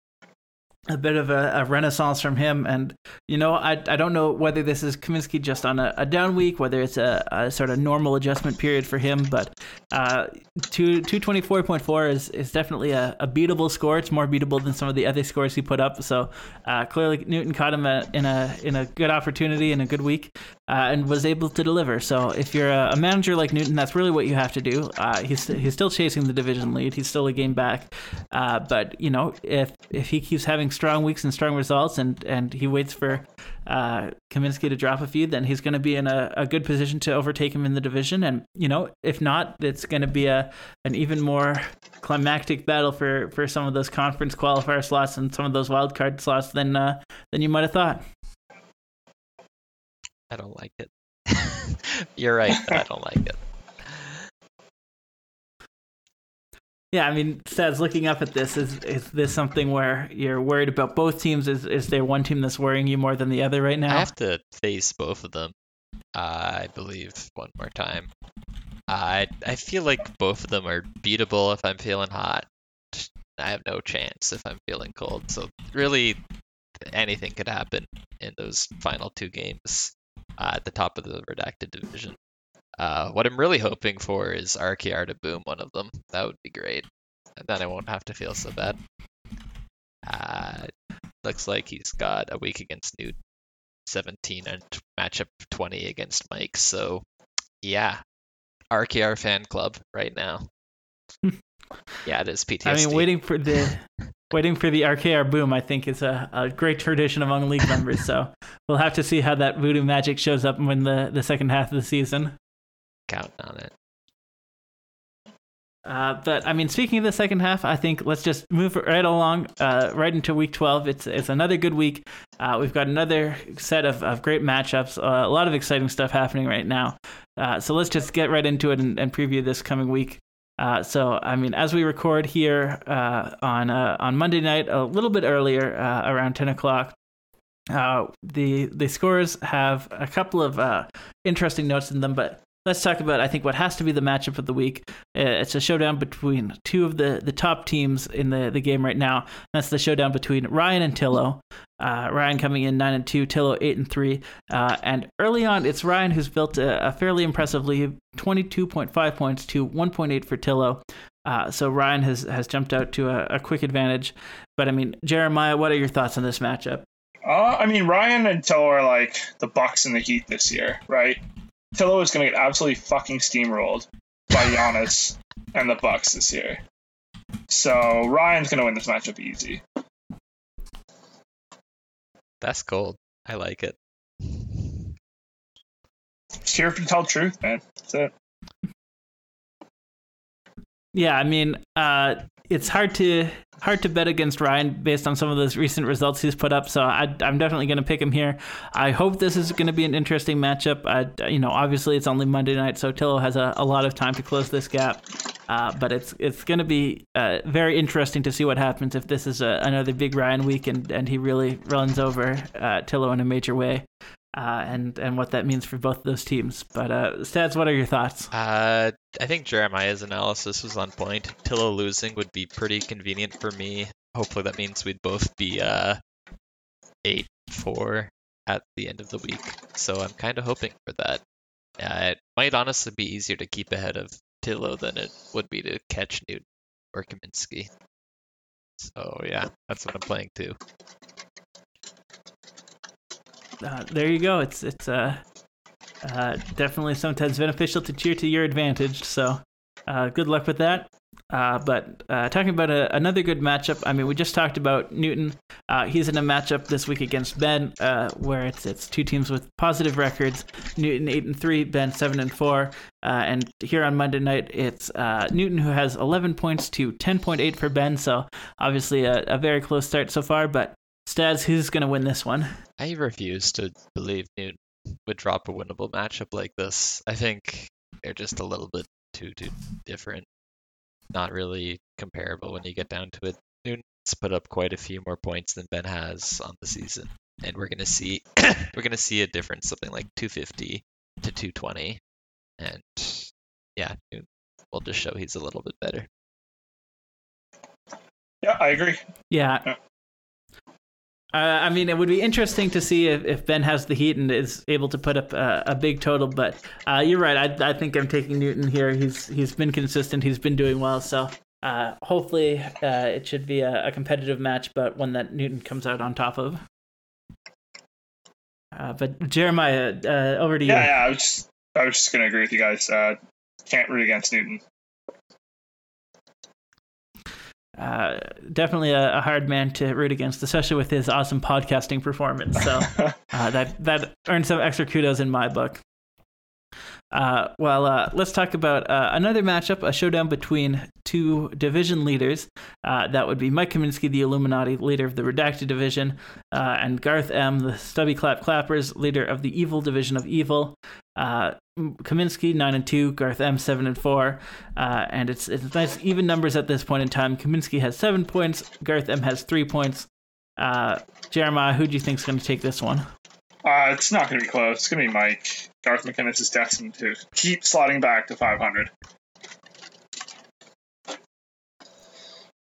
a bit of a, a renaissance from him. And you know, I I don't know whether this is Kaminsky just on a, a down week, whether it's a, a sort of normal adjustment period for him. But uh, two two twenty four point four is is definitely a, a beatable score. It's more beatable than some of the other scores he put up. So uh, clearly, Newton caught him a, in a in a good opportunity in a good week. Uh, and was able to deliver. So if you're a, a manager like Newton, that's really what you have to do. Uh, he's he's still chasing the division lead. He's still a game back. Uh, but you know, if if he keeps having strong weeks and strong results, and and he waits for uh, Kaminsky to drop a few, then he's going to be in a, a good position to overtake him in the division. And you know, if not, it's going to be a an even more climactic battle for for some of those conference qualifier slots and some of those wild card slots than uh, than you might have thought. I don't like it. You're right, I don't like it. Yeah, I mean, Stads, looking up at this, is is this something where you're worried about both teams? Is is there one team that's worrying you more than the other right now? I have to face both of them, uh, I believe, one more time. I I feel like both of them are beatable if I'm feeling hot. I have no chance if I'm feeling cold. So really, anything could happen in those final two games uh, at the top of the redacted division. Uh, what I'm really hoping for is RKR to boom one of them. That would be great. And then I won't have to feel so bad. Uh, looks like he's got a week against Newt, 17 and matchup 20 against Mike. So, yeah, RKR fan club right now. yeah, it is PTSD. I mean, waiting for the waiting for the RKR boom, I think is a, a great tradition among league members. So we'll have to see how that voodoo magic shows up in the, the second half of the season. Count on it. Uh, but I mean, speaking of the second half, I think let's just move right along, uh, right into week 12. It's it's another good week. Uh, we've got another set of, of great matchups, uh, a lot of exciting stuff happening right now. Uh, so let's just get right into it and, and preview this coming week. Uh, so I mean, as we record here on on Monday night, a little bit earlier, around 10 o'clock, the the scores have a couple of interesting notes in them, but let's talk about I think what has to be the matchup of the week. Uh, it's a showdown between two of the, the top teams in the, the game right now. That's the showdown between Ryan and Tillo. Uh, Ryan coming in nine and two, Tillo eight and three. Uh, and early on, it's Ryan who's built a, a fairly impressive lead, twenty two point five points to one point eight for Tillo. Uh, so Ryan has has jumped out to a, a, quick advantage. But I mean, Jeremiah, what are your thoughts on this matchup? Uh, I mean, Ryan and Tillo are like the Bucks and the Heat this year, right? Tillo is going to get absolutely fucking steamrolled by Giannis and the Bucks this year. So Ryan's going to win this matchup easy. That's cold. I like it. Just here if you tell the truth, man. That's it. Yeah, I mean, uh, it's hard to hard to bet against Ryan based on some of those recent results he's put up. So I, am definitely going to pick him here. I hope this is going to be an interesting matchup. I, you know, obviously it's only Monday night, so Tillo has a, a lot of time to close this gap. Uh, but it's it's going to be uh, very interesting to see what happens if this is a, another big Ryan week and, and he really runs over uh, Tillo in a major way uh, and and what that means for both those teams. But uh, Stads, what are your thoughts? Uh, I think Jeremiah's analysis was on point. Tillo losing would be pretty convenient for me. Hopefully, that means we'd both be uh, eight four at the end of the week. So I'm kind of hoping for that. Uh, it might honestly be easier to keep ahead of Tillo than it would be to catch Newton or Kaminsky. So yeah, that's what I'm playing too uh, there you go. It's it's uh, uh, definitely sometimes beneficial to cheer to your advantage. So uh, good luck with that. Uh, but talking about a, another good matchup, I mean, we just talked about Newton. He's in a matchup this week against Ben, where it's it's two teams with positive records. Newton eight and three, Ben seven and four. And here on Monday night, it's Newton who has 11 points to 10.8 for Ben. So obviously a, a very close start so far. But Stads, who's going to win this one? I refuse to believe Newton would drop a winnable matchup like this. I think they're just a little bit too too different. Not really comparable when you get down to it. Newton's put up quite a few more points than Ben has on the season, and we're gonna see we're gonna see a difference, something like 250 to 220, and yeah, Newton will just show he's a little bit better. Yeah, I agree. Yeah, yeah. Uh, I mean, it would be interesting to see if, if Ben has the heat and is able to put up a, a big total. But uh, you're right. I, I think I'm taking Newton here. He's he's been consistent. He's been doing well. So uh, hopefully uh, it should be a, a, competitive match, but one that Newton comes out on top of. Uh, but Jeremiah, uh, over to you. Yeah, yeah. I was just, I was just gonna agree with you guys. can't root against Newton. Uh, definitely a, a, hard man to root against, especially with his awesome podcasting performance. So uh, that that earned some extra kudos in my book. Uh, well, uh, let's talk about uh, another matchup, a showdown between two division leaders. Uh, that would be Mike Kaminsky, the Illuminati leader of the Redacted division, uh, and Garth M, the Stubby Clap Clappers leader of the Evil division of Evil. Uh, Kaminsky nine and two, Garth M seven and four, and it's it's nice even numbers at this point in time. Kaminsky has seven points, Garth M has three points. Jeremiah, who do you think is going to take this one? It's not going to be close. It's going to be Mike. Garth McInnes is destined to keep sliding back to 500.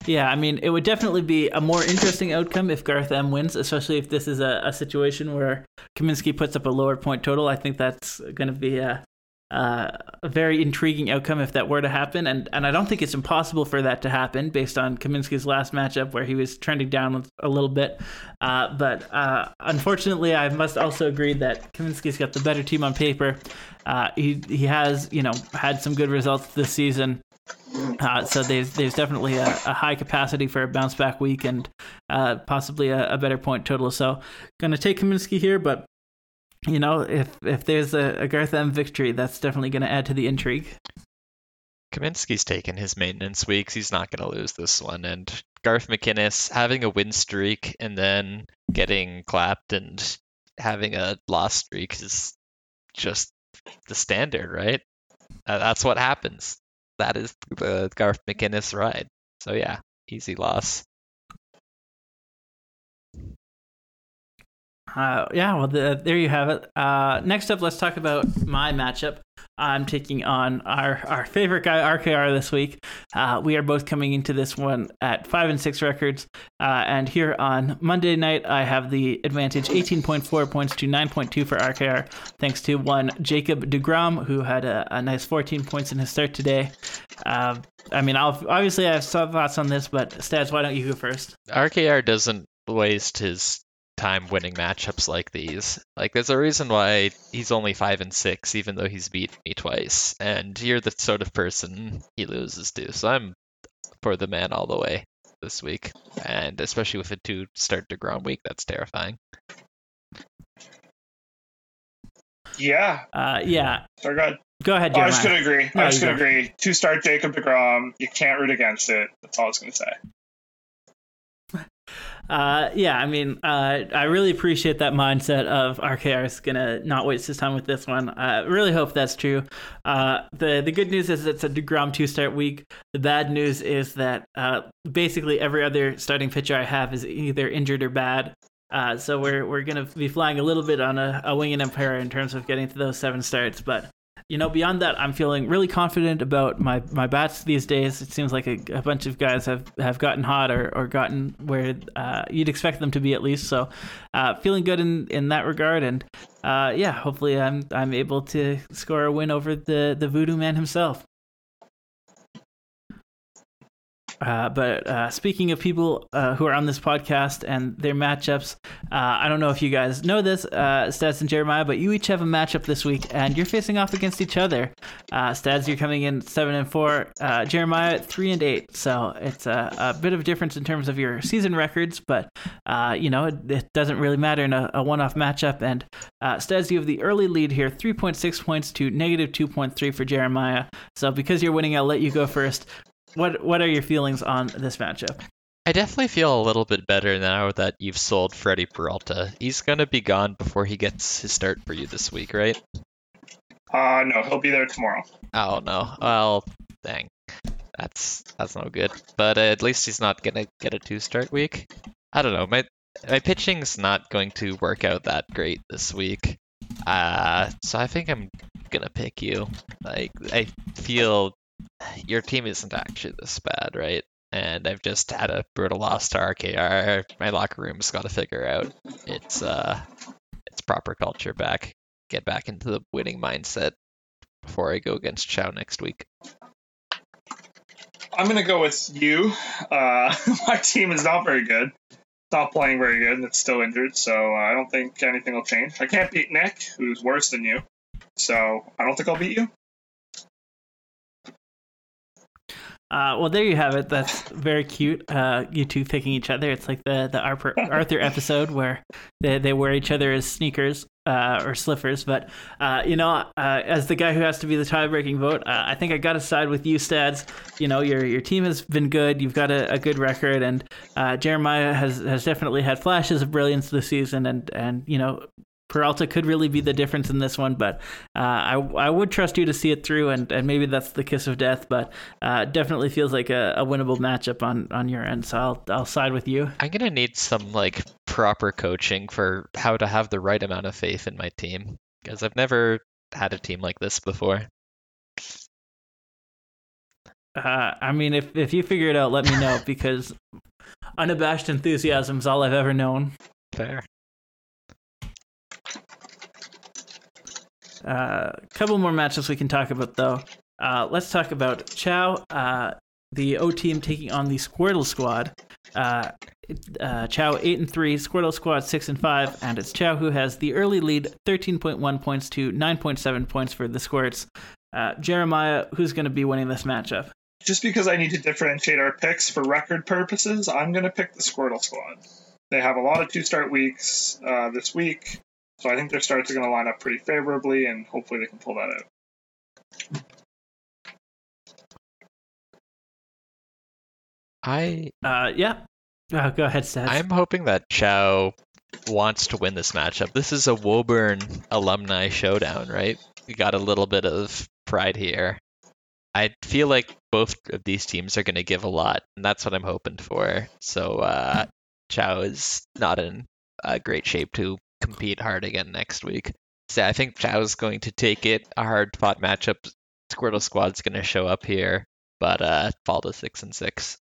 Yeah, I mean, it would definitely be a more interesting outcome if Garth M wins, especially if this is a, a situation where Kaminsky puts up a lower point total. I think that's going to be a, a very intriguing outcome if that were to happen. And, and I don't think it's impossible for that to happen based on Kaminsky's last matchup where he was trending down a little bit. Uh, but uh, unfortunately, I must also agree that Kaminsky's got the better team on paper. Uh, he, he has, you know, had some good results this season. Uh, so there's there's definitely a, a, high capacity for a bounce back week and uh, possibly a, a, better point total. So going to take Kaminsky here, but you know, if if there's a, a Garth M victory, that's definitely going to add to the intrigue. Kaminsky's taken his maintenance weeks. He's not going to lose this one. And Garth McInnes having a win streak and then getting clapped and having a loss streak is just the standard, right? That's what happens. That is the Garth McInnes ride. So yeah, easy loss. Uh, yeah, well, the, there you have it. Uh, next up, let's talk about my matchup. I'm taking on our, our favorite guy, RKR, this week. Uh, we are both coming into this one at five and six records. Uh, and here on Monday night, I have the advantage 18.4 points to 9.2 for RKR, thanks to one Jacob DeGrom, who had a, a nice 14 points in his start today. Uh, I mean, I'll, obviously, I have some thoughts on this, but Stads, why don't you go first? RKR doesn't waste his time winning matchups like these. Like there's a reason why he's only five and six, even though he's beat me twice. And you're the sort of person he loses to. So I'm for the man all the way this week. And especially with a two start to DeGrom week, that's terrifying. Yeah. Uh, yeah. Sorry, go ahead. Go ahead, Jeremiah. Oh, I just gonna agree. No, I just gonna agree. Two start Jacob DeGrom. You can't root against it. That's all I was gonna say. Uh, yeah, I mean, uh, I really appreciate that mindset of RKR is gonna not waste his time with this one. I really hope that's true. Uh, the the good news is it's a Degrom two start week. The bad news is that uh, basically every other starting pitcher I have is either injured or bad. Uh, so we're we're gonna be flying a little bit on a, a wing and empire in terms of getting to those seven starts, but you know, beyond that, I'm feeling really confident about my, my bats these days. It seems like a, a bunch of guys have, have gotten hot or, or gotten where uh, you'd expect them to be at least. So, uh, feeling good in, in that regard. And uh, yeah, hopefully I'm I'm able to score a win over the, the voodoo man himself. Uh, but uh, speaking of people uh, who are on this podcast and their matchups, uh, I don't know if you guys know this, uh, Stads and Jeremiah, but you each have a matchup this week, and you're facing off against each other. Uh, Stads, you're coming in seven and four. Jeremiah, three and eight. So it's a, a, bit of difference in terms of your season records, but you know it, it, doesn't really matter in a, a one-off matchup. And Stads, you have the early lead here, 3.6 points to negative 2.3 for Jeremiah. So because you're winning, I'll let you go first. What What are your feelings on this matchup? I definitely feel a little bit better now that you've sold Freddie Peralta. He's gonna be gone before he gets his start for you this week, right? Uh no, he'll be there tomorrow. Oh no. Well, dang. That's that's no good. But uh, at least he's not gonna get a two start week. I don't know. My my pitching's not going to work out that great this week. Uh, so I think I'm gonna pick you. Like I feel your team isn't actually this bad, right? And I've just had a brutal loss to RKR. My locker room's got to figure out its uh its proper culture back, get back into the winning mindset before I go against Chow next week. I'm gonna go with you. Uh, my team is not very good. not playing very good, and it's still injured. So uh, I don't think anything will change. I can't beat Nick, who's worse than you. So I don't think I'll beat you. Uh, well, there you have it. That's very cute. Uh, you two picking each other. It's like the the Arthur, Arthur episode where they, they wear each other as sneakers. uh, or slippers. but uh, you know, uh, as the guy who has to be the tie-breaking vote, uh, I think I got to side with you, Stads. You know, your your team has been good. You've got a, a good record, and Jeremiah has has definitely had flashes of brilliance this season, and and you know. Peralta could really be the difference in this one, but uh, I I would trust you to see it through, and, and maybe that's the kiss of death, but uh, definitely feels like a, a winnable matchup on, on your end. So I'll I'll side with you. I'm gonna need some like proper coaching for how to have the right amount of faith in my team because I've never had a team like this before. Uh, I mean, if if you figure it out, let me know because unabashed enthusiasm is all I've ever known. Fair. A uh, couple more matches we can talk about though. Uh, let's talk about Chow, uh, the O team taking on the Squirtle squad. Uh, uh, Chow eight and three, Squirtle squad six and five, and it's Chow who has the early lead, thirteen point one points to nine point seven points for the Squirts. Uh, Jeremiah, who's going to be winning this matchup? Just because I need to differentiate our picks for record purposes, I'm going to pick the Squirtle squad. They have a lot of two start weeks this week, so I think their starts are going to line up pretty favorably, and hopefully they can pull that out. I Uh, yeah. Oh, go ahead, Seth. I'm hoping that Chow wants to win this matchup. This is a Woburn alumni showdown, right? We got a little bit of pride here. I feel like both of these teams are going to give a lot, and that's what I'm hoping for. So uh, Chow is not in uh, great shape to compete hard again next week. So I think Chow's going to take it. A hard fought matchup. Squirtle Squad's going to show up here, but uh, fall to six and six.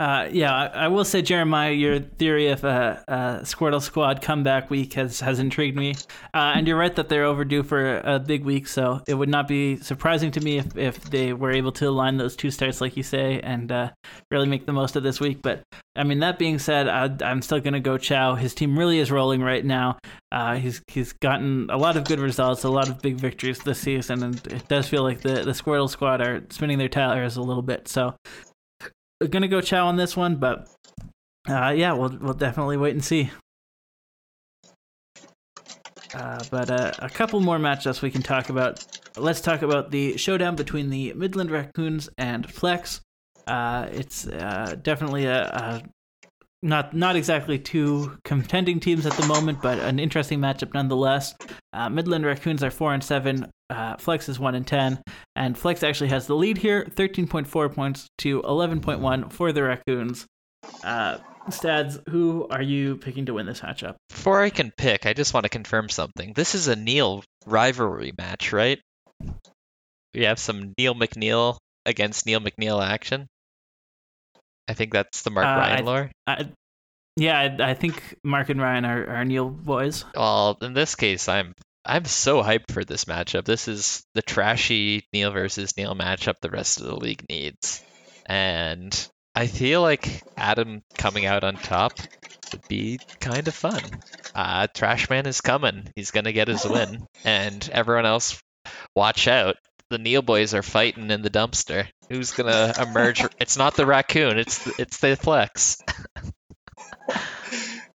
Uh, yeah, I, I will say, Jeremiah, your theory of a, a Squirtle Squad comeback week has, has intrigued me. Uh, and you're right that they're overdue for a big week, so it would not be surprising to me if, if they were able to align those two starts, like you say, and uh, really make the most of this week. But, I mean, that being said, I, I'm still going to go Chow. His team really is rolling right now. Uh, he's he's gotten a lot of good results, a lot of big victories this season, and it does feel like the, the Squirtle Squad are spinning their tires a little bit. So gonna go Chow on this one, but uh, yeah, we'll we'll definitely wait and see. Uh, but uh, a couple more matchups we can talk about. Let's talk about the showdown between the Midland Raccoons and Flex. Uh, it's uh, definitely a, a not not exactly two contending teams at the moment, but an interesting matchup nonetheless. Uh, Midland Raccoons are four and seven. Uh, Flex is one and ten, and Flex actually has the lead here, thirteen point four points to eleven point one for the Raccoons. Uh, Stads, who are you picking to win this matchup? Before I can pick, I just want to confirm something. This is a Neil rivalry match, right? We have some Neil McNeil against Neil McNeil action. I think that's the Mark Uh, Ryan I- lore. I, yeah, I, I think Mark and Ryan are, are Neil boys. Well, in this case, I'm I'm so hyped for this matchup. This is the trashy Neil versus Neil matchup the rest of the league needs, and I feel like Adam coming out on top would be kind of fun. Uh, Trashman is coming. He's gonna get his win, and everyone else, watch out. The Neil boys are fighting in the dumpster. Who's gonna emerge? it's not the raccoon. It's the, it's the flex.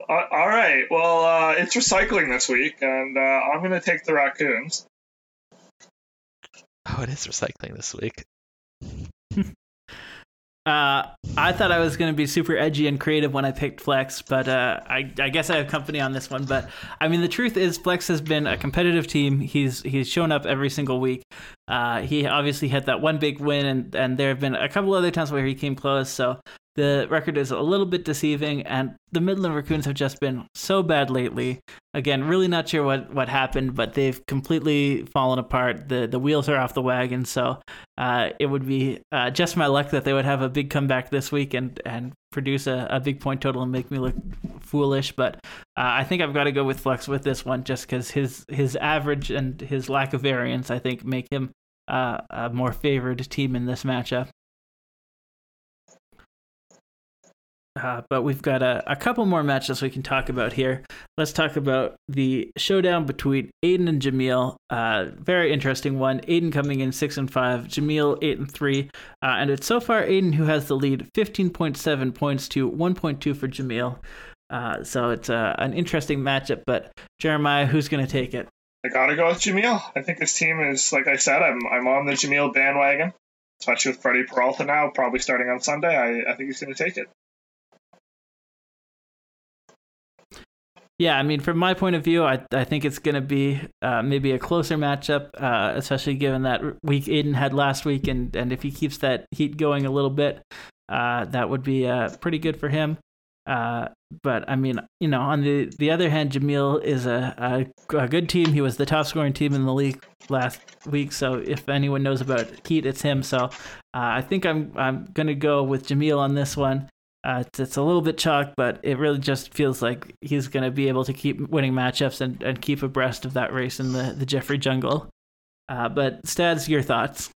All right. Well, uh, it's recycling this week, and uh, I'm going to take the raccoons. Oh, it is recycling this week. Uh, I thought I was going to be super edgy and creative when I picked Flex, but uh, I, I guess I have company on this one. But I mean, the truth is, Flex has been a competitive team. He's he's shown up every single week. Uh, he obviously had that one big win, and and there have been a couple other times where he came close. So the record is a little bit deceiving, and the Midland Raccoons have just been so bad lately. Again, really not sure what, what happened, but they've completely fallen apart. the The wheels are off the wagon. So uh, it would be uh, just my luck that they would have a big comeback this week and and produce a, a big point total and make me look foolish. But uh, I think I've got to go with Flex with this one, just because his his average and his lack of variance, I think, make him uh, a more favored team in this matchup. Uh, but we've got a, a couple more matches we can talk about here. Let's talk about the showdown between Aiden and Jameel. Uh, very interesting one. Aiden coming in six and five, Jameel eight and three, uh, and it's so far Aiden who has the lead, fifteen point seven points to one point two for Jameel. Uh, so it's uh, an interesting matchup. But Jeremiah, who's going to take it? I gotta go with Jamil. I think this team is, like I said, I'm I'm on the Jamil bandwagon, especially with Freddie Peralta now, probably starting on Sunday. I, I think he's going to take it. Yeah, I mean, from my point of view, I, I think it's going to be uh, maybe a closer matchup, uh, especially given that week Aiden had last week, and, and if he keeps that heat going a little bit, uh, that would be uh, pretty good for him. Uh, but I mean, you know, on the, the other hand, Jamil is a, a, a good team. He was the top scoring team in the league last week, so if anyone knows about Heat, it's him. So uh, I think I'm I'm gonna go with Jamil on this one. Uh, it's, a little bit chalk, but it really just feels like he's going to be able to keep winning matchups and, and keep abreast of that race in the, the Jeffrey Jungle. Uh, but Stads, your thoughts?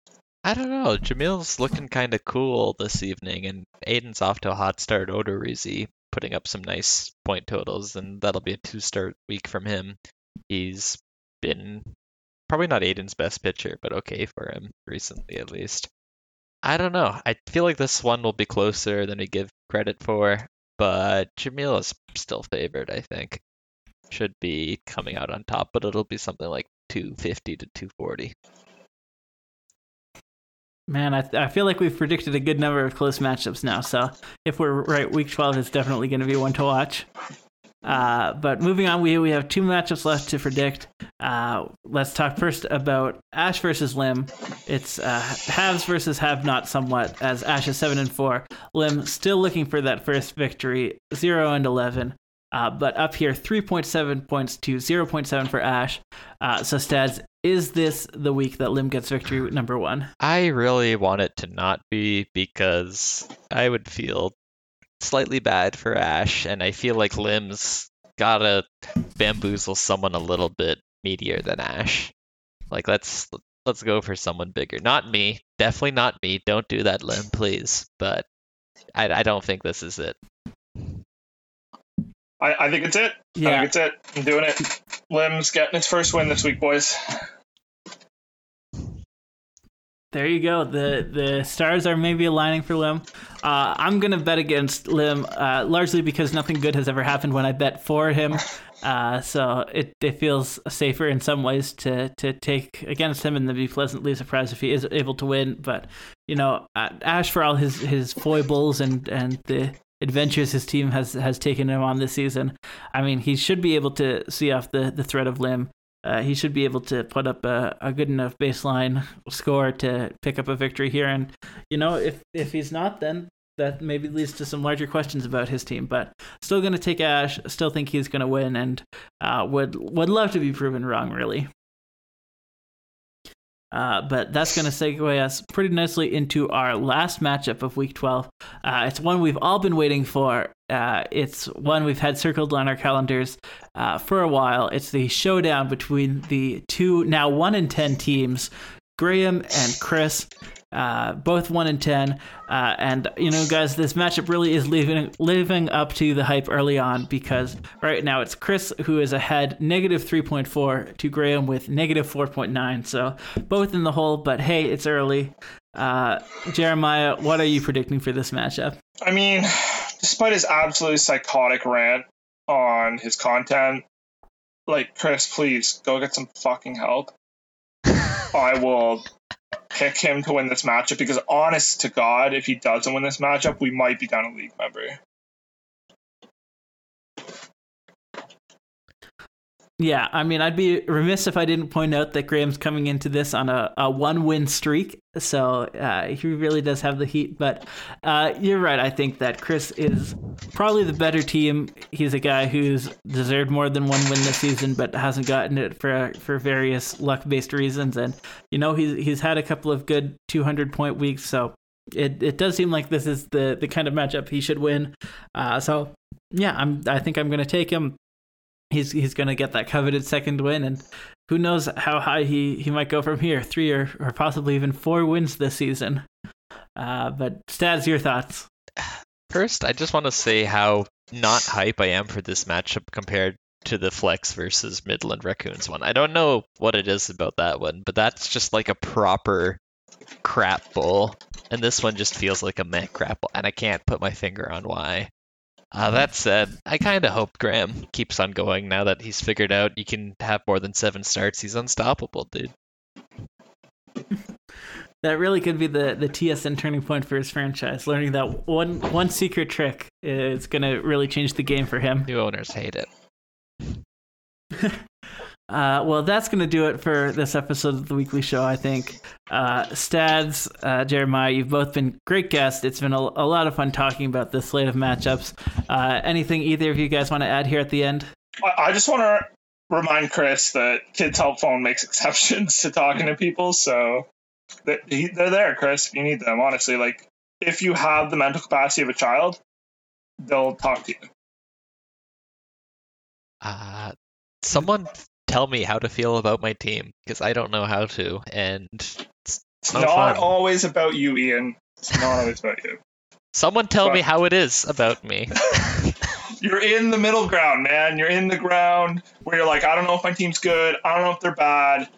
I don't know. Jamil's looking kind of cool this evening, and Aiden's off to a hot start. Odorizzi putting up some nice point totals, and that'll be a two-start week from him. He's been probably not Aiden's best pitcher, but okay for him recently at least. I don't know. I feel like this one will be closer than we give credit for, but Jamil is still favored, I think. Should be coming out on top, but it'll be something like 250 to 240. Man, I, I feel like we've predicted a good number of close matchups now. So if we're right, week 12 is definitely going to be one to watch. Uh, but moving on, we, we have two matchups left to predict. Uh, let's talk first about Ash versus Lim. It's uh, haves versus have not somewhat, as Ash is 7 and 4. Lim still looking for that first victory, 0 and 11. Uh, but up here, 3.7 points to 0.7 for Ash. Uh, so, Stads, is this the week that Lim gets victory number one? I really want it to not be because I would feel slightly bad for Ash, and I feel like Lim's gotta bamboozle someone a little bit meatier than Ash. Like let's let's go for someone bigger. Not me, definitely not me. Don't do that, Lim, please. But I, I don't think this is it. I, I think it's it. Yeah. I think it's it. I'm doing it. Lim's getting his first win this week, boys. There you go. The the stars are maybe aligning for Lim. Uh, I'm gonna bet against Lim, uh, largely because nothing good has ever happened when I bet for him. Uh, so it, it feels safer in some ways to to take against him and then be pleasantly surprised if he is able to win. But you know, uh, Ash for all his his foibles and and the adventures his team has has taken him on this season. I mean, he should be able to see off the the threat of Lim uh, he should be able to put up a, a good enough baseline score to pick up a victory here. And you know, if if he's not, then that maybe leads to some larger questions about his team. But still going to take Ash. Still think he's going to win, and uh, would would love to be proven wrong. Really. Uh, but that's going to segue us pretty nicely into our last matchup of Week 12. Uh, it's one we've all been waiting for. Uh, it's one we've had circled on our calendars uh, for a while. It's the showdown between the two now 1 in 10 teams, Graham and Chris uh, both one and ten. Uh, and you know, guys, this matchup really is living living up to the hype early on because right now it's Chris who is ahead, negative three point four to Graham with negative four point nine. So both in the hole, but hey, it's early. Uh, Jeremiah, what are you predicting for this matchup? I mean, despite his absolutely psychotic rant on his content, like Chris, please go get some fucking help. I will pick him to win this matchup because, honest to God, if he doesn't win this matchup, we might be down a league member. Yeah, I mean, I'd be remiss if I didn't point out that Graham's coming into this on a, a one win streak. So uh, he really does have the heat. But uh, you're right. I think that Chris is probably the better team. He's a guy who's deserved more than one win this season, but hasn't gotten it for for various luck based reasons. And, you know, he's, he's had a couple of good 200 point weeks. So it, it does seem like this is the, the kind of matchup he should win. Uh, so, yeah, I'm, I think I'm going to take him he's he's going to get that coveted second win, and who knows how high he, he might go from here, three or, or possibly even four wins this season. Uh, but Stads, your thoughts? First, I just want to say how not hype I am for this matchup compared to the Flex versus Midland Raccoons one. I don't know what it is about that one, but that's just like a proper crap bowl, and this one just feels like a meh crap bowl, and I can't put my finger on why. Uh, that said, I kind of hope Graham keeps on going now that he's figured out you can have more than seven starts. He's unstoppable, dude. That really could be the, the TSN turning point for his franchise. Learning that one one secret trick is going to really change the game for him. New owners hate it. Uh, well, that's going to do it for this episode of the weekly show, I think. Uh, Stads, uh, Jeremiah, you've both been great guests. It's been a, a lot of fun talking about this slate of matchups. Uh, anything either of you guys want to add here at the end? I I just want to remind Chris that Kids Help Phone makes exceptions to talking to people, so they're there, Chris. If you need them, honestly, like if you have the mental capacity of a child, they'll talk to you. Uh, someone tell me how to feel about my team because I don't know how to, and it's, It's no not fun. always about you, Ian. It's not always about you. Someone tell me how it is about me. You're in the middle ground, man. You're in the ground where you're like, I don't know if my team's good. I don't know if they're bad.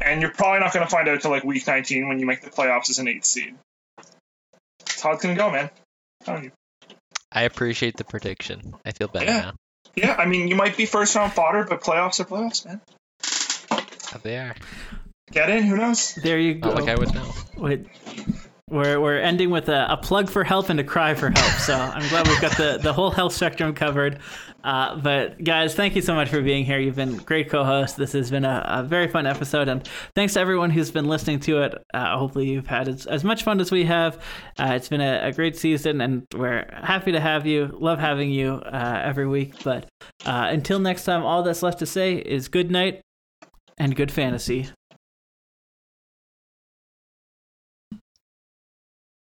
And you're probably not going to find out till like week 19 when you make the playoffs as an eight seed. That's how it's going to go, man. I'm telling you. I appreciate the prediction. I feel better Yeah. now. Yeah, I mean, you might be first round fodder, but playoffs are playoffs, man. They are. Get in, who knows? There you go. Not like I would know. Wait, we're, we're ending with a, a plug for help and a cry for help. So I'm glad we've got the, the whole health spectrum covered. Uh, but guys, thank you so much for being here. You've been great co-hosts. This has been a, a very fun episode, and thanks to everyone who's been listening to it. Uh, hopefully, you've had as, as much fun as we have. Uh, it's been a, a great season, and we're happy to have you. Love having you uh, every week. But uh, until next time, all that's left to say is good night and good fantasy.